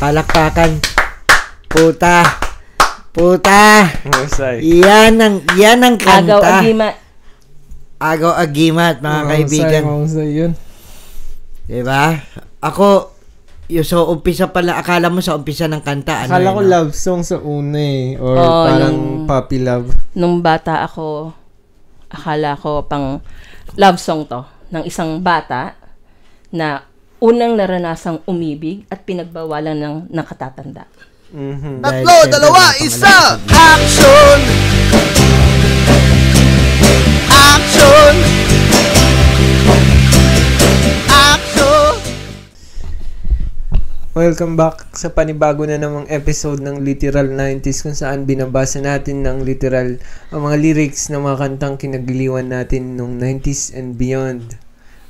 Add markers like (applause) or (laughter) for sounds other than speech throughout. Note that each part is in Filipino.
Palakpakan. Puta. Puta. Husay. Yan ang, yan ang kanta. Agaw Agimat. Agaw Agimat, mga kaibigan. Mahusay yun. Diba? Ako, yung so umpisa pala, akala mo sa umpisa ng kanta, ano Akala ko love song sa una eh. Or Oo, parang yung- puppy love. Nung bata ako, akala ko pang love song to ng isang bata na unang naranasang umibig at pinagbawalan ng nakatatanda. Mhm. Dahil Tatlo, syempre, dalawa, isa! Action! Action! Action! Welcome back sa panibago na namang episode ng Literal 90s kung saan binabasa natin ng literal ang mga lyrics ng mga kantang kinagiliwan natin nung 90s and beyond.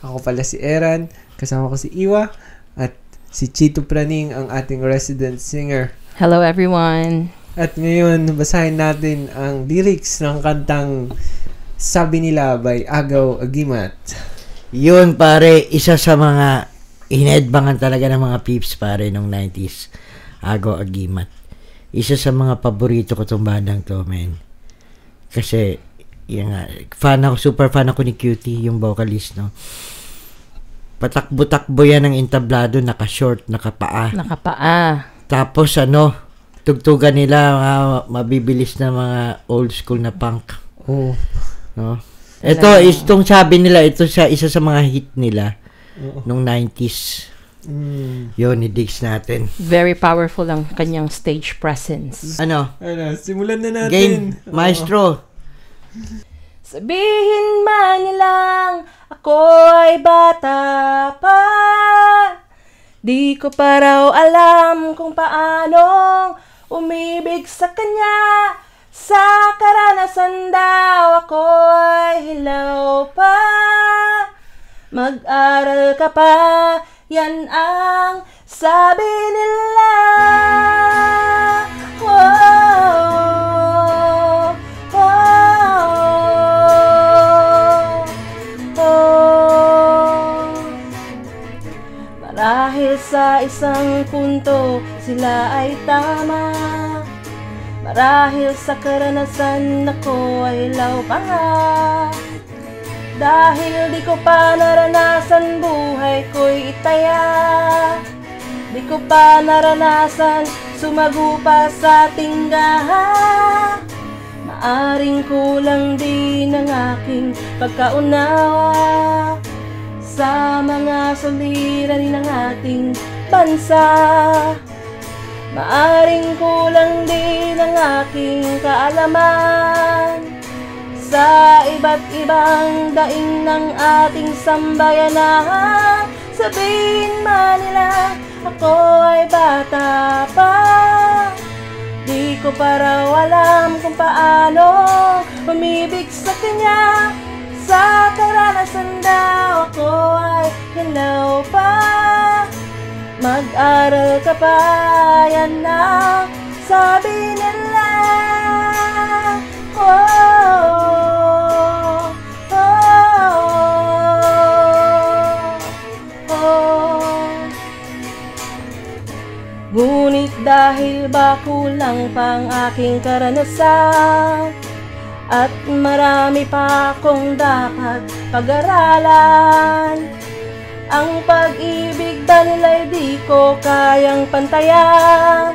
Ako pala si Eran, kasama ko si Iwa, at si Chito Praning ang ating resident singer. Hello everyone. At ngayon, basahin natin ang lyrics ng kantang Sabi Nila by Agaw Agimat. Yun, pare, isa sa mga inedbangan talaga ng mga peeps, pare, nung 90s. Agaw Agimat. Isa sa mga paborito ko tong bandang to, men. Kasi, yun nga, fan ako, super fan ako ni Cutie, yung vocalist, no. Patakbo-takbo yan ng entablado, naka-short, naka-paa. Nakapaa. Tapos ano, tugtugan nila mga mabibilis na mga old school na punk, Oh. no? Ito is itong sabi nila, ito sa isa sa mga hit nila nung 90s. Mm. Yun, i-digs natin. Very powerful ang kanyang stage presence. Ano? Ano, simulan na natin. Game, maestro. Sabihin man nilang ako ay bata pa. Di ko pa raw alam kung paanong umibig sa kanya. Sa karanasan daw ako ay hilaw pa. Mag-aral ka pa, yan ang sabi nila isang punto sila ay tama. Marahil sa karanasan ako ay law Dahil di ko pa naranasan buhay ko'y itaya. Di ko pa naranasan sumago pa sa tinggahan Maaring kulang din ang aking pagkaunawa. Sa mga suliranin ng ating bansa Maaring kulang din ang aking kaalaman Sa iba't ibang daing ng ating sambayanan. Sabihin man nila ako ay bata pa. Di ko pa raw alam kung paano umibig sa kanya. Sa karanasan daw ako ay hilaw pa Mag-aral ka pa, yan na sabi nila Oh, oh, oh. Ngunit dahil ba kulang pang aking karanasan At marami pa akong dapat pag-aralan Ang pag-ibig ba nila'y di ko kayang pantayan.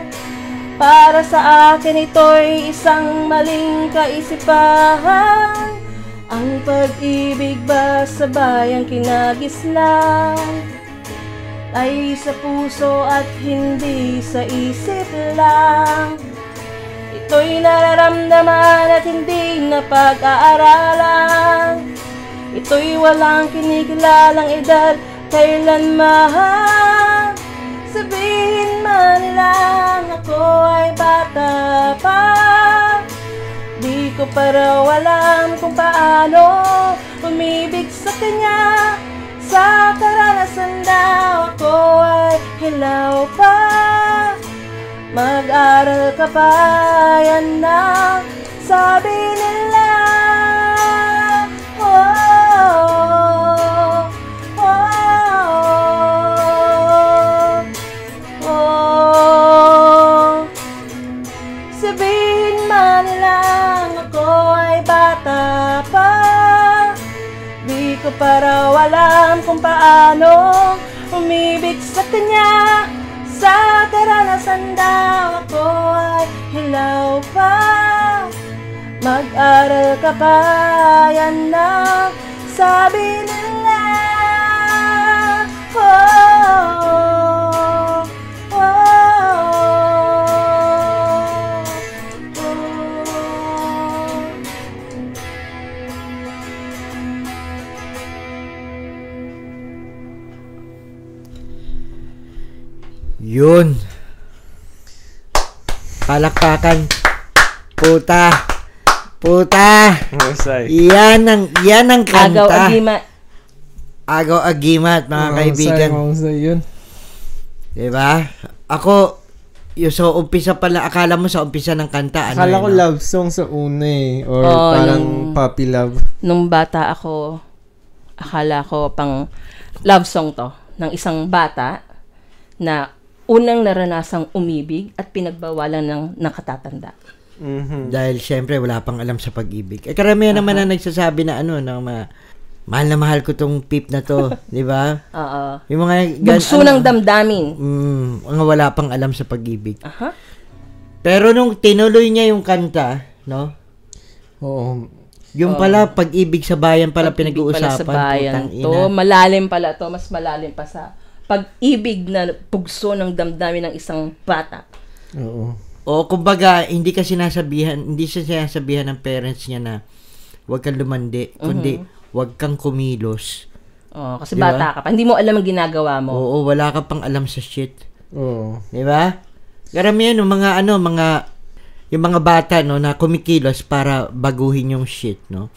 Para sa akin ito'y isang maling kaisipan. Ang pag-ibig ba sa bayang kinagisnan ay sa puso at hindi sa isip lang. Ito'y nararamdaman at hindi na pag-aaralan Ito'y walang kinikilalang edad kailanman Sabihin man nilang ako ay bata pa. Di ko pa raw alam kung paano umibig sa kanya. Sa karanasan daw ako ay hilaw pa. Mag-aral ka pa, yan na sabi nila kung paano umibig sa kanya. Sa karanasan daw ako ay hilaw pa. Mag-aral ka pa, yan lang sabi nila. Oh, Yun. Palakpakan. Puta. Puta. Mahusay. Yan ang, yan ang Agaw kanta. agima Agaw agimat, mga kaibigan. Mahusay yun. Diba? Ako, yung so umpisa pala, akala mo sa umpisa ng kanta, ano Akala ko love song sa una eh. Or Oo, parang yung- puppy love. Nung bata ako, akala ko pang love song to ng isang bata na unang naranasang umibig at pinagbawalan ng nakatatanda. Mhm. Dahil syempre wala pang alam sa pag-ibig. Eh karamihan naman na nagsasabi na ano, na ma- mahal na mahal ko tong pip na to, (laughs) di ba? Oo. Yung mga gan- Bugso ano, ng damdamin. mm, mga wala pang alam sa pag-ibig. Aha. Pero nung tinuloy niya yung kanta, no? Oo. Yung pala pag-ibig sa bayan pala Pag-ibig pinag-uusapan, pala sa bayan to. Malalim pala to. Mas malalim pa sa pag-ibig na pugso ng damdamin ng isang bata. Oo. O kumbaga, hindi ka sinasabihan, hindi siya sinasabihan ng parents niya na huwag kang lumandi, kundi huwag kang kumilos. Oh, kasi Diba? bata ka pa. Hindi mo alam ang ginagawa mo. Oo, wala ka pang alam sa shit. Oo. Di ba? Karamihan yung mga ano, mga yung mga bata no na kumikilos para baguhin yung shit, no.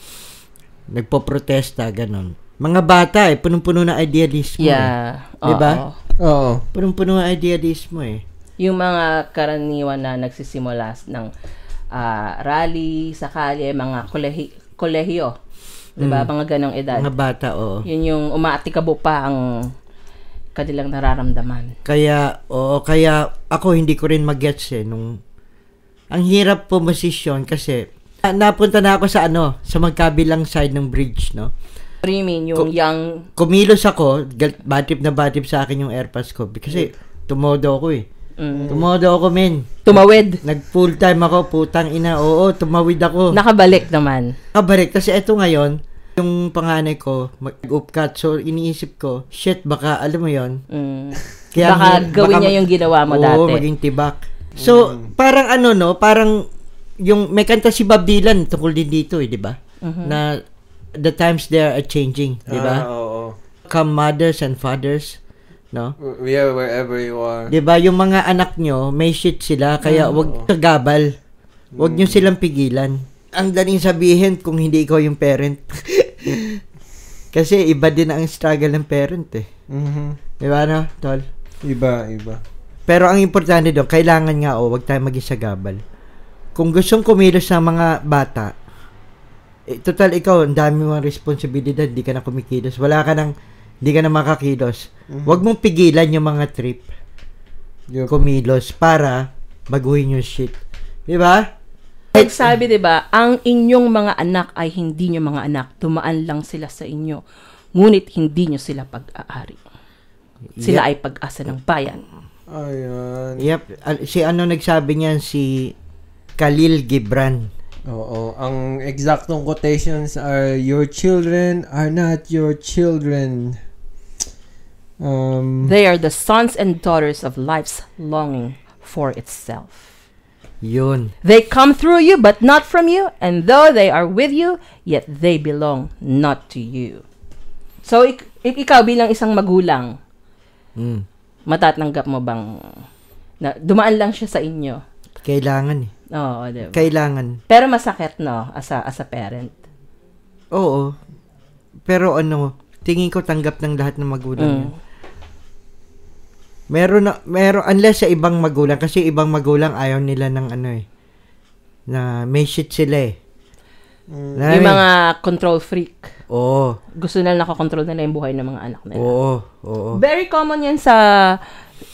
Nagpo-protesta ganon. Mga bata eh punong-puno na idealismo. Eh. Yeah. Diba? Oo. Oo. Punong-puno na idealismo eh. Yung mga karaniwan na nagsisimula ng ah, rally sa kalye, mga kolehi, kolehiyo. Diba? Mga ganong edad. Mga bata, oo. Yun yung umaatikabo pa ang kanilang nararamdaman. Kaya, oo, kaya ako hindi ko rin mag-gets eh nung ang hirap pumasisyon kasi ah, napunta na ako sa ano, sa magkabilang side ng bridge, no. What do you mean? Yung young... Kumilos ako, gal- batip na batip sa akin yung airpads ko kasi tumodo ako eh. Mm, Tumodo ako, men. tumawid. Nag full time ako, putang ina. Oo, tumawid ako. Nakabalik naman. Nakabalik kasi eto ngayon, yung panganay ko, mag-upcut. So, iniisip ko, shit, baka, alam mo yon Mm. (laughs) Kaya baka ang- gawin baka niya yung ginawa mo Oo, dati. maging tibak. So, parang ano no, parang yung may kanta si Bob Dylan tungkol din dito eh, di ba? Mm-hmm. Na the times they are changing, di Ah, ba? oo. Come mothers and fathers, no? We are wherever you are. Di ba? Yung mga anak nyo, may shit sila, kaya wag kagabal. Wag nyo silang pigilan. Ang daling sabihin kung hindi ikaw yung parent. (laughs) Kasi iba din ang struggle ng parent eh. Mhm. Di ba no, tol? Iba, iba. Pero ang importante doon, kailangan nga, oh, wag tayo maging sagabal. Kung gustong kumilos sa mga bata, eh, total ikaw, ang dami mong responsibilidad, hindi ka na kumikilos. Wala ka nang, hindi ka na makakilos. Wag mong pigilan yung mga trip, Yup. kumilos, para baguhin yung shit. Di ba? Nagsabi, di ba, ang inyong mga anak ay hindi nyo mga anak. Tumaan lang sila sa inyo. Ngunit hindi nyo sila pag-aari. Sila ay pag-asa ng bayan. Ayan. Yep. Si ano nagsabi niyan, si Khalil Gibran. Oo. Ang exactong quotations are, Your children are not your children. Um, They are the sons and daughters of life's longing for itself. Yun. They come through you, but not from you. And though they are with you, yet they belong not to you. So, ik- if ikaw bilang isang magulang, Mm. matatanggap mo bang na dumaan lang siya sa inyo? Kailangan eh. Oo, diba? Kailangan. Pero masakit, no? As a, as a parent. Oo. Pero ano, tingin ko tanggap ng lahat ng magulang Mm. Meron na, meron, unless sa ibang magulang, kasi ibang magulang ayaw nila ng ano eh, na may shit sila eh. Na- Yung mga control freak. Oo, Gusto nila nakakontrol nila yung buhay ng mga anak nila. oo, oo. Very common yan sa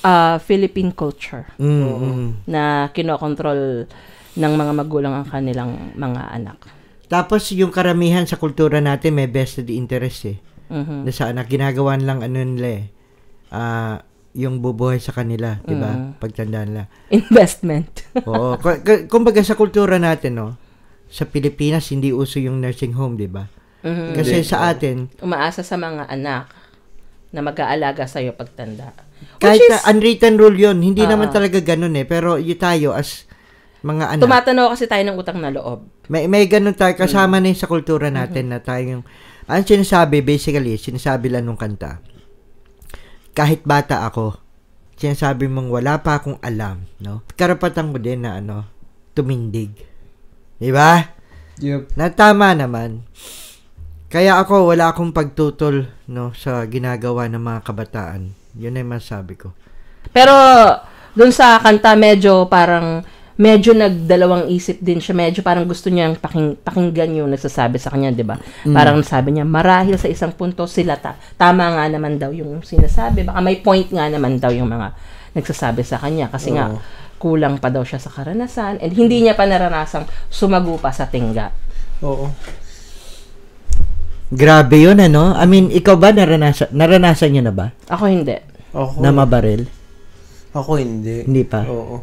ah, Philippine culture. Mm, mm. Na kinokontrol ng mga magulang ang kanilang mga anak. Tapos yung karamihan sa kultura natin may vested interest eh. Mhm. Na sa anak, ginagawan lang ano nila eh. Ah, yung bubuhay sa kanila, di ba? Mm. Pagtanda nila. Investment. (laughs) Oo. K- k- kumbaga sa kultura natin, no? Sa Pilipinas, hindi uso yung nursing home, di ba? Mhm. Kasi sa atin, Umaasa sa mga anak na mag-aalaga sa'yo pagtanda. Kahit Which na is, unwritten rule yun, hindi Ah. naman talaga ganun eh. Pero yung tayo as mga anak, tumatanaw kasi tayo ng utang na loob. may, may ganun tayo, kasama Mm. na yun sa kultura natin na tayo yung, ang sinasabi, basically, sinasabi lang nung kanta, kahit bata ako, sinasabi mong wala pa akong alam, no? Karapatan ko din na ano, tumindig. Di ba? Yup. Na tama naman. Kaya ako, wala akong pagtutol, no, sa ginagawa ng mga kabataan. Yun ay masabi ko. Pero, dun sa kanta, medyo parang, medyo nagdalawang isip din siya. Medyo parang gusto niyang paking, pakinggan yung nagsasabi sa kanya, di ba? Parang sabi niya, marahil sa isang punto sila, ta- tama nga naman daw yung sinasabi. Baka may point nga naman daw yung mga nagsasabi sa kanya. Kasi nga, Oo. kulang pa daw siya sa karanasan. And hindi niya pa naranasang sumago pa sa tingga. Oo. Grabe yun, ano? I mean, ikaw ba naranasan, naranasan nyo na ba? Ako hindi. Ako, Na mabaril? ako hindi. Hindi pa. Oo.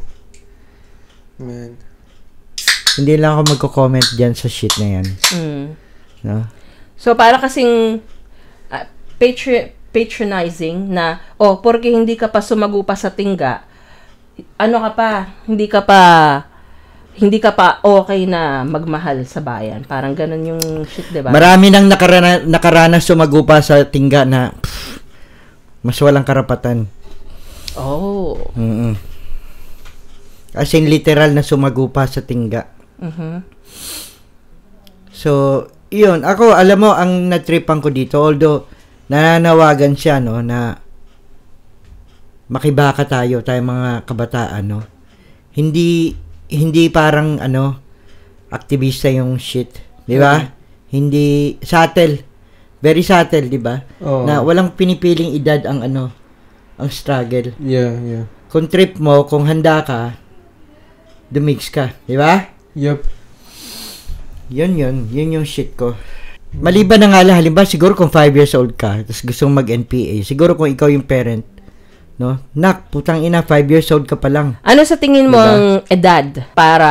Man. Hindi lang ako magko-comment dyan sa shit na yan. Mm. No? So, para kasing ah, patri- patronizing na, oh, porque hindi ka pa sumago pa sa tingga, ano ka pa, hindi ka pa, hindi ka pa okay na magmahal sa bayan. Parang ganun yung shit, di ba? Marami nang nakarana, nakaranas sumagupa sa tingga na pff, mas walang karapatan. oh. mm As in, literal na sumagupa sa tingga. Mhm. So, yun. Ako, alam mo, ang natripan ko dito, although, nananawagan siya, no, na makibaka tayo, tayo mga kabataan, no. Hindi, hindi parang, ano, aktivista yung shit. Di ba? Hindi, subtle. Very subtle, di ba? Oo. Na walang pinipiling edad ang, ano, ang struggle. Yeah, yeah. Kung trip mo, kung handa ka, dumix ka. Di ba? Yup. Yun yun. Yun yung shit ko. Maliban na nga lang, halimbawa siguro kung 5 years old ka, tapos gusto mong mag-NPA, siguro kung ikaw yung parent, no? Nak, putang ina, 5 years old ka pa lang. Ano sa tingin mo Diba? ang edad para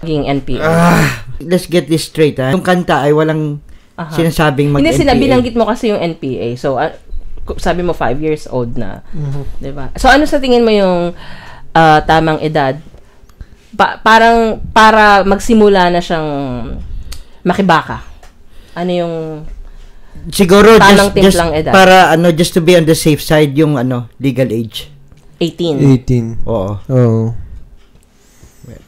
maging NPA? Ah, let's get this straight, ha? Yung kanta ay walang Aha. sinasabing mag-NPA. Hindi, sinabi binanggit mo kasi yung NPA. So, ah, ku- sabi mo 5 years old na. Mhm. 'Di ba? So ano sa tingin mo yung ah, tamang edad? Pa- parang para magsimula na siyang makibaka. Ano yung Siguro, Tamang just, just edad. para, ano, just to be on the safe side, yung, ano, legal age. 18? 18. Oo. Oo.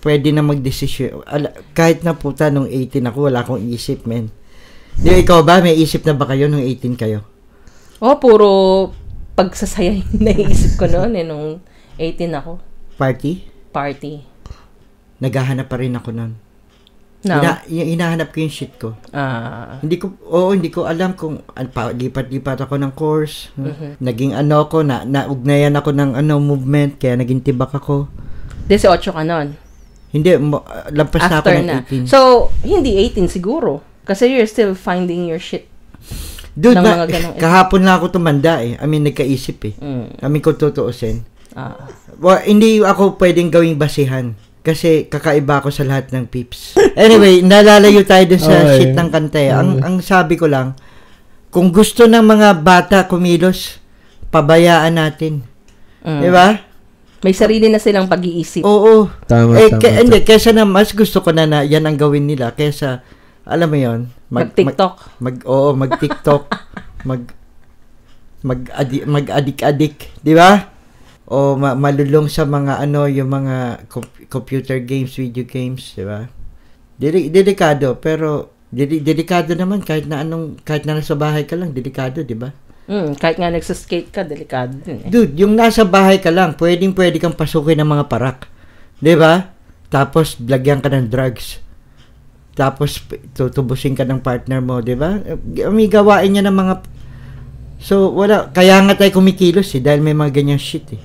Pwede na mag-decision. Ala, kahit na puta, nung 18 ako, wala akong isip, men. Di, ikaw ba? May isip na ba kayo nung 18 kayo? Oh, puro pagsasaya yung (laughs) naiisip ko noon eh, nung 18 ako. Party? Party. Naghahanap pa rin ako nun. No. Ina, hinahanap ko yung shit ko. Ah. Hindi ko, oo, hindi ko alam kung pa, lipat-lipat ako ng course. Mhm. Naging ano ako, na, naugnayan ako ng ano, movement, kaya naging tibak ako. 18 ka noon. Hindi, mo, ah, lampas na ako After ng na. 18. So, hindi 18 siguro. Kasi you're still finding your shit. Dude, ng mga (laughs) kahapon lang ako tumanda eh. I mean, nagkaisip eh. Mm. I mean, kung tutuusin. Ah. Well, hindi ako pwedeng gawing basihan. Kasi kakaiba ako sa lahat ng peeps. Anyway, nalalayo tayo dun sa Okay. shit ng kanta eh. Ang, ang sabi ko lang, kung gusto ng mga bata kumilos, pabayaan natin. Mm. Di ba? May sarili na silang pag-iisip. Oo. Tama, eh, tama, ke- tama. hindi, kesa na mas gusto ko na na yan ang gawin nila. Kesa, alam mo yon Mag-TikTok. Mag, oo, mag-TikTok. (laughs) mag, mag, adi, mag-adik-adik. Di ba? O ma- malulong sa mga ano, yung mga com- computer games, video games. Di ba? Deli- delikado, pero deli- delikado naman kahit na anong, kahit na nasa bahay ka lang, delikado, di ba? Mm, kahit nga nagsaskate ka, delikado din eh. Dude, yung nasa bahay ka lang, pwedeng pwede kang pasukin ng mga parak. 'Di ba? Tapos lagyan ka ng drugs. Tapos tutubusin ka ng partner mo, 'di ba? Eh, May gawain niya ng mga So, wala kaya nga tayo kumikilos eh dahil may mga ganyan shit eh.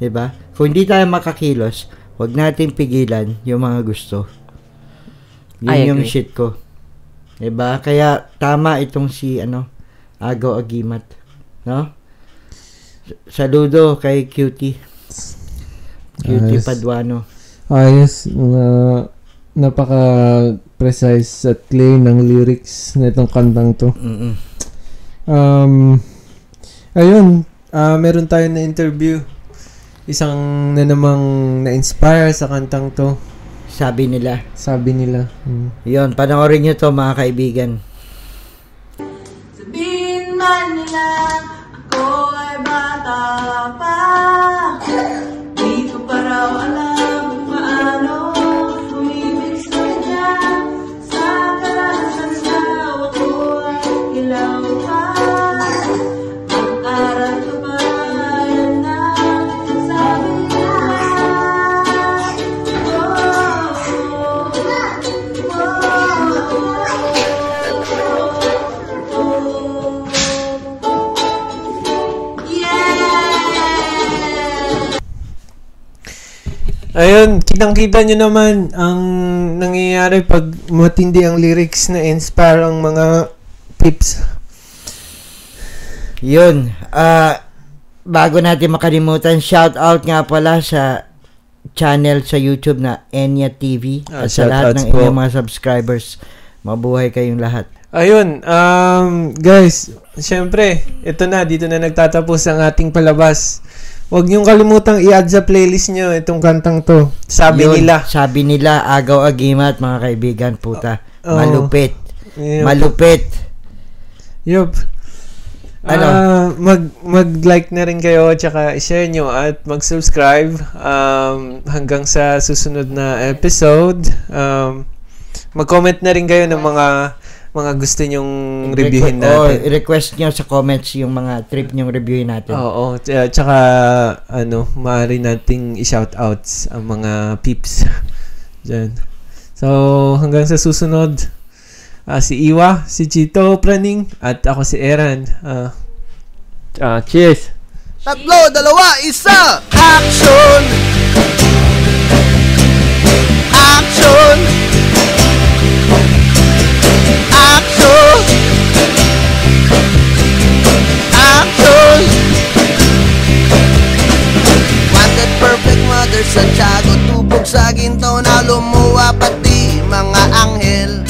'Di ba? Kung hindi tayo makakilos, wag natin pigilan yung mga gusto. Yun yung shit ko. 'Di ba? Kaya tama itong si ano Agaw Agimat. No? Saludo kay Cutie. Cutie Ayos. Paduano. Ayos. Na, napaka-precise at clear ng lyrics na itong kantang to. Mm-mm. Um, ayun, ah meron tayo na interview. Isang na namang na-inspire sa kantang to. Sabi nila. Sabi nila. Mm. Yon, panoorin nyo to mga kaibigan. Sabihin man nila ako ay bata pa Di ko pa raw alam Ayun, kitang-kita nyo naman ang nangyayari pag matindi ang lyrics na inspire ang mga pips. Yun. ah bago natin makalimutan, shout out nga pala sa channel sa YouTube na Enya TV Ah, at sa lahat ng po. inyong mga subscribers. Mabuhay kayong lahat. Ayun, um, guys, syempre, ito na, dito na nagtatapos ang ating palabas. Huwag niyong kalimutang i-add sa playlist niyo itong kantang to. Sabi Yun, nila. Sabi nila, agaw agimat mga kaibigan, puta. Oo. Malupit. Yup. Malupit. Yup. Ano? Ah, mag mag-like na rin kayo tsaka i-share nyo at mag-subscribe um, hanggang sa susunod na episode. Um, mag-comment na rin kayo ng mga mga gusto nyong reviewin oh, natin. request nyo sa comments yung mga trip nyong reviewin natin. Oo, t- tsaka ano, maaari nating i-shoutouts ang mga peeps (laughs) Diyan. So, hanggang sa susunod, ah, si Iwa, si Chito Praning, at ako si Eran. Ah, ah, cheers! Tatlo, dalawa, isa Action Action Action Santiago Tubog sa gintaw na lumuwa pati mga anghel.